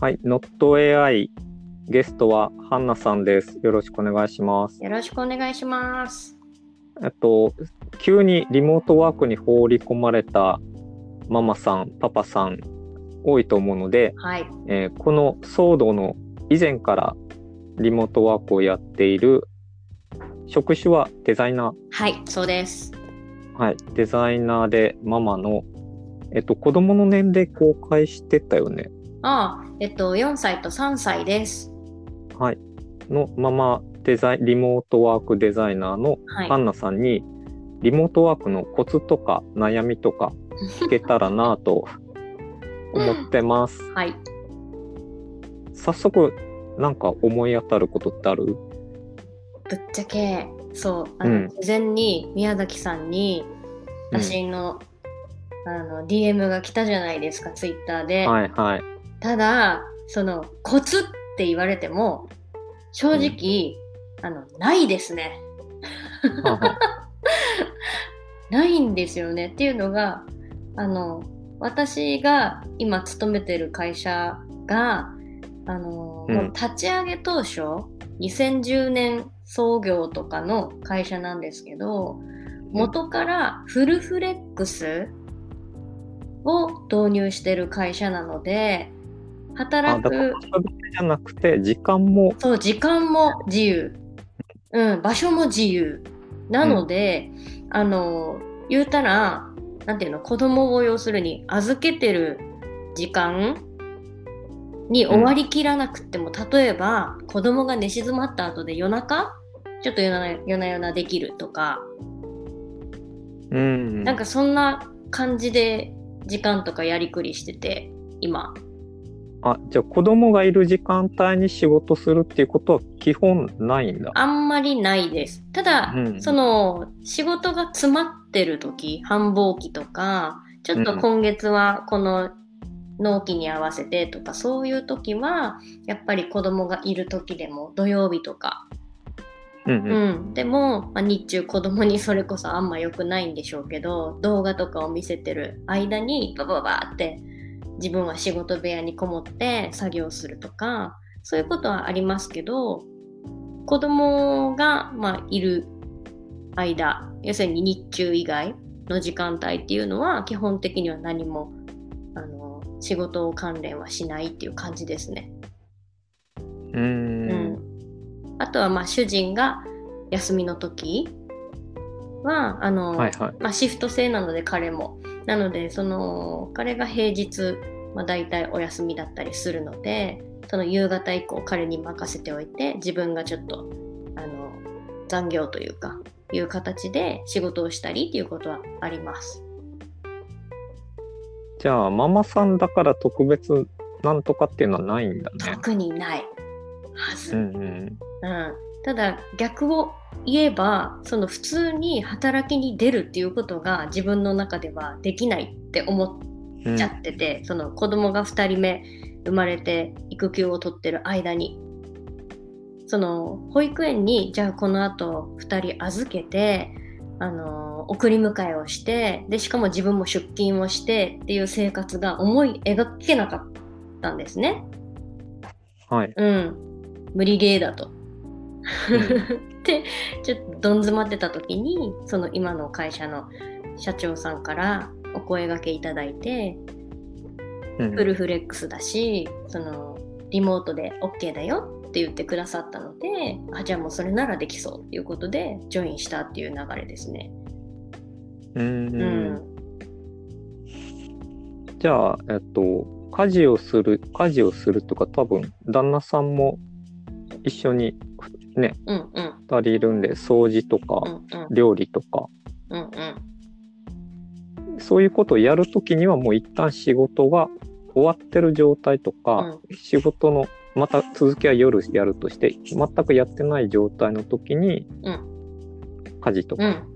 はい、NotAI ゲストはハンナさんです。よろしくお願いします。よろしくお願いします。えっと、急にリモートワークに放り込まれたママさん、パパさん多いと思うので、はい。えーこの騒動の以前からリモートワークをやっている職種はデザイナはい、そうです。ー、はい、デザイナーでママの、えっと、子供の年齢公開してたよね。ああ、えっと、4歳と3歳です。はい。のママデザイン、リモートワークデザイナーのはいハ。ンナさんに、リモートワークのコツとか悩みとか 聞けたらなぁと思ってます。はい。早速、なんか思い当たることってある？ぶっちゃけ、そう、あの、うん事前に宮崎さんに、私の、あの、DM が来たじゃないですか、ツイッターで。はいはい。ただ、その、コツって言われても、正直、あの、ないですね。ないんですよね。っていうのが、あの、私が今勤めてる会社が、あの、うん立ち上げ当初、2010年創業とかの会社なんですけど、元からフルフレックスを導入してる会社なので、あ、働く、じゃなくて、時間も、そう、時間も自由。うん、場所も自由。なので、あの、言うたら、なんていうの、子供を要するに預けてる時間に終わりきらなくっても、例えば、子供が寝静まった後で夜中ちょっと夜な夜な夜なできるとか、うん。なんかそんな感じで時間とかやりくりしてて、今。あ、じゃあ子供がいる時間帯に仕事するっていうことは基本ないんだ。あんまりないです。ただ、うんその仕事が詰まってる時、繁忙期とか、ちょっと今月はこの納期に合わせてとか、そういう時は、やっぱり子供がいる時でも土曜日とか、うんうん。うん、でも、まあ、日中子供にそれこそあんま良くないんでしょうけど、動画とかを見せてる間にバババーって自分は仕事部屋にこもって作業するとか、そういうことはありますけど、子供が、まあ、いる間、要するに日中以外の時間帯っていうのは基本的には何もあの仕事関連はしないっていう感じですね。うーん。あとはまあ主人が休みの時はあの、はいはい。まあ、シフト制なので彼もなのでその彼が平日、まあ、大体お休みだったりするのでその夕方以降彼に任せておいて自分がちょっとあの残業というかいう形で仕事をしたりっていうことはあります。じゃあ、ママさんだから特別なんとかっていうのはないんだね。特にないはず。うんうん。うん、ただ逆を言えばその普通に働きに出るっていうことが自分の中ではできないって思うんっちゃってて、その子供が2人目生まれて育休を取ってる間にその保育園にじゃあこのあと2人預けてあの送り迎えをしてでしかも自分も出勤をしてっていう生活が思い描けなかったんですね。はい。うん、無理ゲーだと。うん。でちょっとどん詰まってた時にその今の会社の社長さんからお声掛けいただいてうん。フルフレックスだしそのリモートで OK だよって言ってくださったのであじゃあもうそれならできそうっていうことでジョインしたっていう流れですね。うーん。うん。じゃあ、えっと、家事をする、家事をするとか、多分、旦那さんも一緒にね、うんうん。二人いるんで、掃除とかう、んうん。料理とか、うんうん。そういうことをやるときには、もう一旦仕事が終わってる状態とか、仕事の、また続きは夜やるとして、全くやってない状態の時に、う家事とかうん。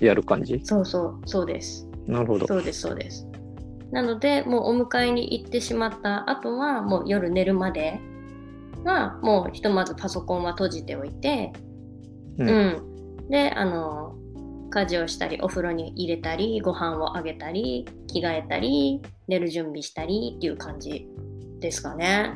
やる感じ、そうそうそうです。なるほど。そうですそうです。なのでもうお迎えに行ってしまった後はもう夜寝るまではもうひとまずパソコンは閉じておいて、うんうんであの家事をしたりお風呂に入れたりご飯をあげたり着替えたり寝る準備したりっていう感じですかね。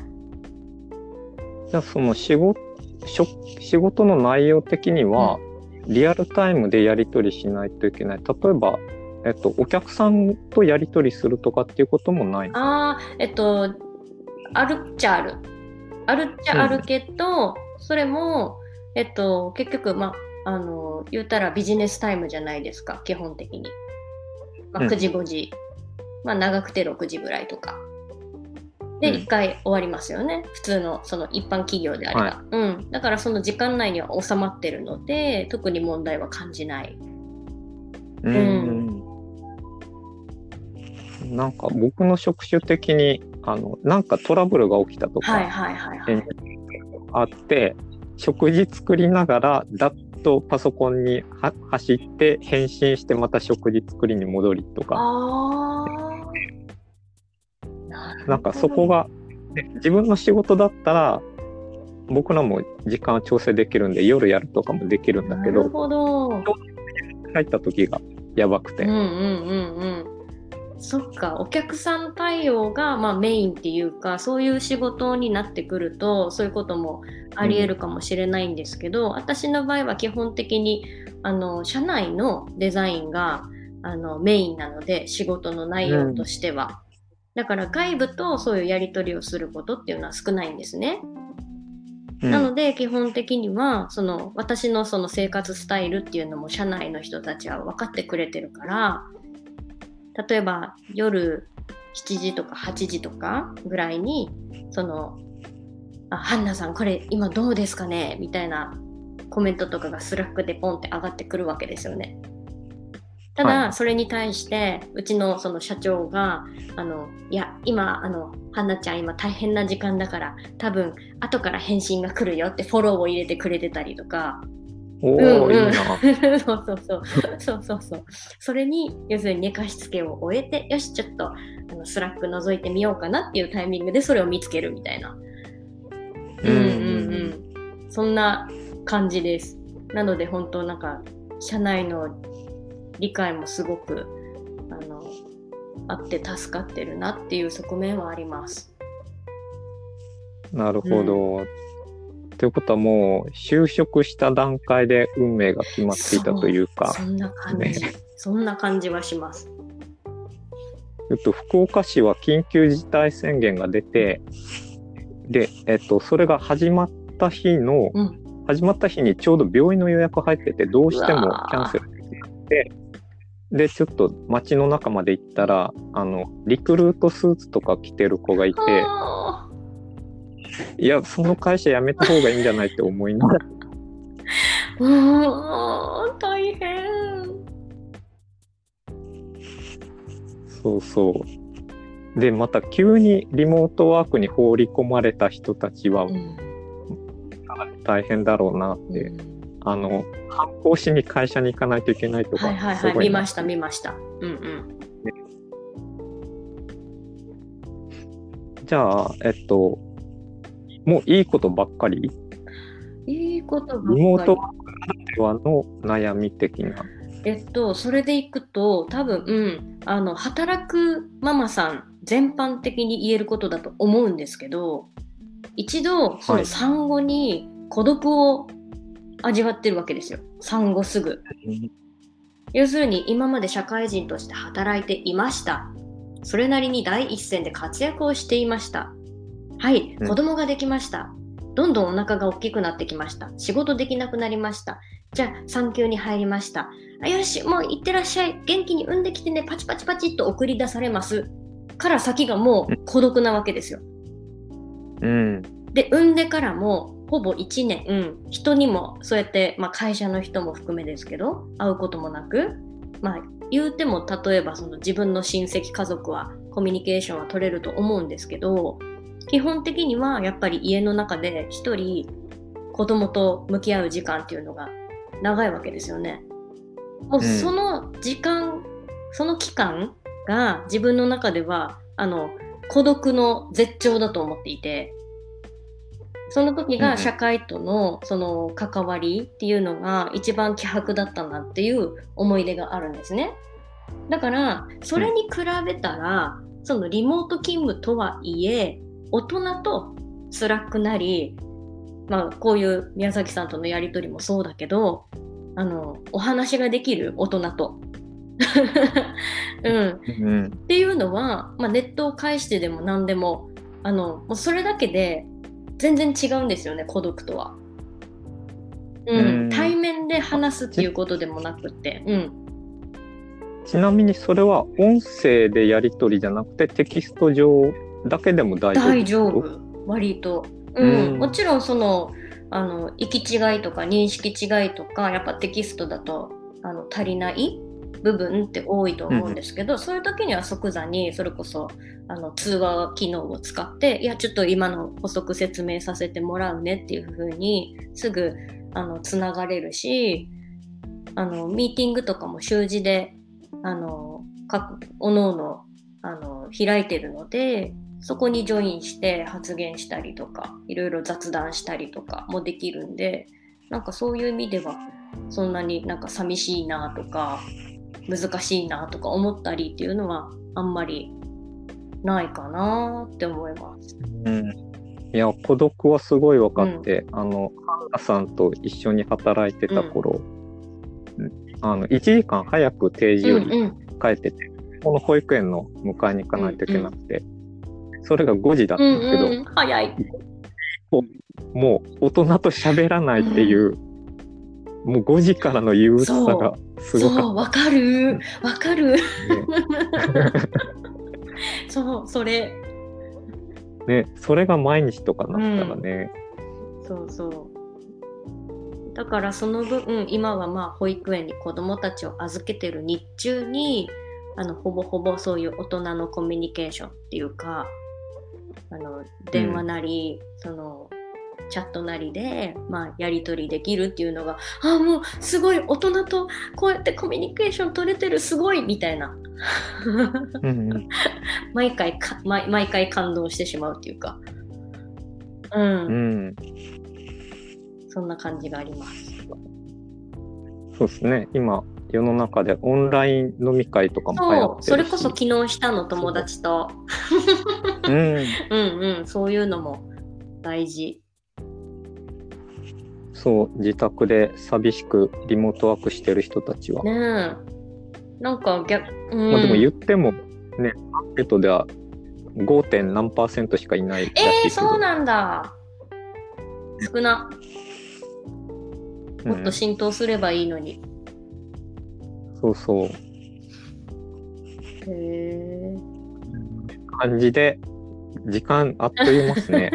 じゃあその仕事仕事の内容的には、リアルタイムでやり取りしないといけない。例えば、えっと、お客さんとやり取りするとかっていうこともないああ、えっと、あるっちゃある。あるっちゃあるけど、うん、それも、えっと、結局、まあ、あの、言うたらビジネスタイムじゃないですか、基本的に。まあ、9時、5時、うん、まあ、長くて6時ぐらいとか。で、1回終わりますよね。普通の、その一般企業であれば、はい、うん。だからその時間内には収まってるので、特に問題は感じない。うん。うんなんか僕の職種的にあのなんかトラブルが起きたとか、はいはいはいはい、あって食事作りながらだっとパソコンに走って返信してまた食事作りに戻りとか。なんかそこが、ね、自分の仕事だったら僕らも時間を調整できるんで夜やるとかもできるんだけど入った時がやばくて。うんうんうんうんそっかお客さん対応が、まあ、メインっていうかそういう仕事になってくるとそういうこともありえるかもしれないんですけど、うん、私の場合は基本的にあの社内のデザインがあのメインなので仕事の内容としては、うん、だから外部とそういうやり取りをすることっていうのは少ないんですね。うん、なので基本的にはその私のその生活スタイルっていうのも社内の人たちは分かってくれてるから例えば夜7時とか8時とかぐらいにそのあハンナさんこれ今どうですかね？みたいなコメントとかが Slack でポンって上がってくるわけですよね。ただ、それに対してうちのその社長があのいや今あのハンナちゃん今大変な時間だから多分後から返信が来るよってフォローを入れてくれてたりとかおお、うん、いいな。そうそうそう。そうそうそう。それに、要するに寝かしつけを終えて、よし、ちょっとあの Slack 覗いてみようかなっていうタイミングでそれを見つけるみたいな。うんうんうん。そんな感じです。なので、本当なんか、社内の理解もすごく、あの、あって助かってるなっていう側面はあります。なるほど。うんということはもう就職した段階で運命が決まっていたというか。そんな感じ、ね、そんな感じはします。えっと、福岡市は緊急事態宣言が出て、で、えっと、それが始まった日の、うん、始まった日にちょうど病院の予約入ってて、どうしてもキャンセルできなくて、で、ちょっと街の中まで行ったら、あの、リクルートスーツとか着てる子がいて、いや、その会社辞めた方がいいんじゃないって思いながら。うん、大変。そうそう。で、また急にリモートワークに放り込まれた人たちは、うん、大変だろうなって。うん、あの、反抗しに会社に行かないといけないとか。はいはいはい、見ました、見ました。うんうん。じゃあ、えっと、もういいことばっかり？いいことばっかり。リモートワークならではの悩み的な。えっと、それでいくと、多分、うん、あの、働くママさん全般的に言えることだと思うんですけど、一度、その産後に孤独を味わってるわけですよ。産後すぐ。要するに、今まで社会人として働いていました。それなりに第一線で活躍をしていました。はい、子供ができました。どんどんお腹が大きくなってきました。仕事できなくなりました。じゃあ、産休に入りました。あよし、もう行ってらっしゃい。元気に産んできてね。パチパチパチっと送り出されます。から先がもう孤独なわけですよ。うん。で、産んでからも、ほぼ1年、うん、人にもそうやって、まあ、会社の人も含めですけど会うこともなく、まあ、言うても例えばその自分の親戚家族はコミュニケーションは取れると思うんですけど基本的にはやっぱり家の中で一人子供と向き合う時間っていうのが長いわけですよね。もうその時間、うん、その期間が自分の中ではあの孤独の絶頂だと思っていてその時が社会とのその関わりっていうのが一番希薄だったなっていう思い出があるんですね。だからそれに比べたらそのリモート勤務とはいえ大人とスラックなり、まあ、こういう宮崎さんとのやり取りもそうだけどあのお話ができる大人と。うん、うん、っていうのは、まあ、ネットを介してでも何でもあのもうそれだけで全然違うんですよね孤独とは。うん、うん対面で話すっていうことでもなくて。うんちなみにそれは音声でやり取りじゃなくてテキスト上だけでも大丈夫大丈夫。割と、うん、うん、もちろんそのあの行き違いとか認識違いとかやっぱテキストだとあの足りない部分って多いと思うんですけど、うん、そういう時には即座にそれこそあの通話機能を使っていやちょっと今の補足説明させてもらうねっていう風にすぐあのつながれるしあのミーティングとかも習字であの各おのおのあの開いてるのでそこにジョインして発言したりとかいろいろ雑談したりとかもできるんでなんかそういう意味ではそんなになんか寂しいなとか難しいなとか思ったりっていうのはあんまりないかなって思います。うん、いや孤独はすごい分かって、うん、あのハンナさんと一緒に働いてた頃、うん、あの1時間早く定時より帰ってて、うんうん、この保育園の迎えに行かないといけなくて、うんうん、それが5時だったんですけど、うんうん、早いもう大人と喋らないっていう、もう5時からの憂鬱さがすごかった。そう、わかる。わかる。ね、そう、それ。ね、それが毎日とかなったらね。うん、そうそう。だからその分、今はまあ保育園に子どもたちを預けてる日中にあのほぼほぼそういう大人のコミュニケーションっていうかあの電話なり、うん、そのチャットなりで、まあ、やり取りできるっていうのがああもうすごい大人とこうやってコミュニケーション取れてるすごいみたいな。うん、毎回か毎毎回感動してしまうっていうか、うん、うん、そんな感じがあります。そうですね。今世の中でオンライン飲み会とかも流行ってそれこそ昨日したの友達と。うん、うんうん。そういうのも大事。そう自宅で寂しくリモートワークしてる人たちは。ねなんか逆、うん、まあ、でも言ってもねアンケートでは 5. 点何パーセントしかいないらしいけど。えー、そうなんだ。少なもっと浸透すればいいのに、うん、そうそうへえ感じで時間あっという間ですね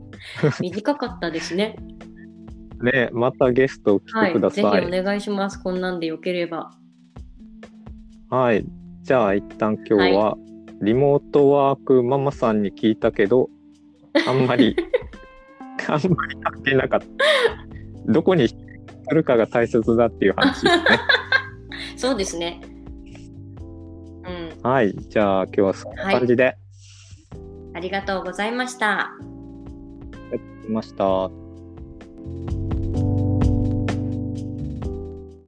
短かったですねね、またゲスト来てください。はい、ぜひお願いします。こんなんでよければ。はい。じゃあ、一旦今日は、リモートワークママさんに聞いたけど、あんまり、あんまり関係なかった。どこにするかが大切だっていう話ですね。そうですね。うん。はい。じゃあ、今日はそんな感じで。はい、ありがとうございました。ありがとうございました。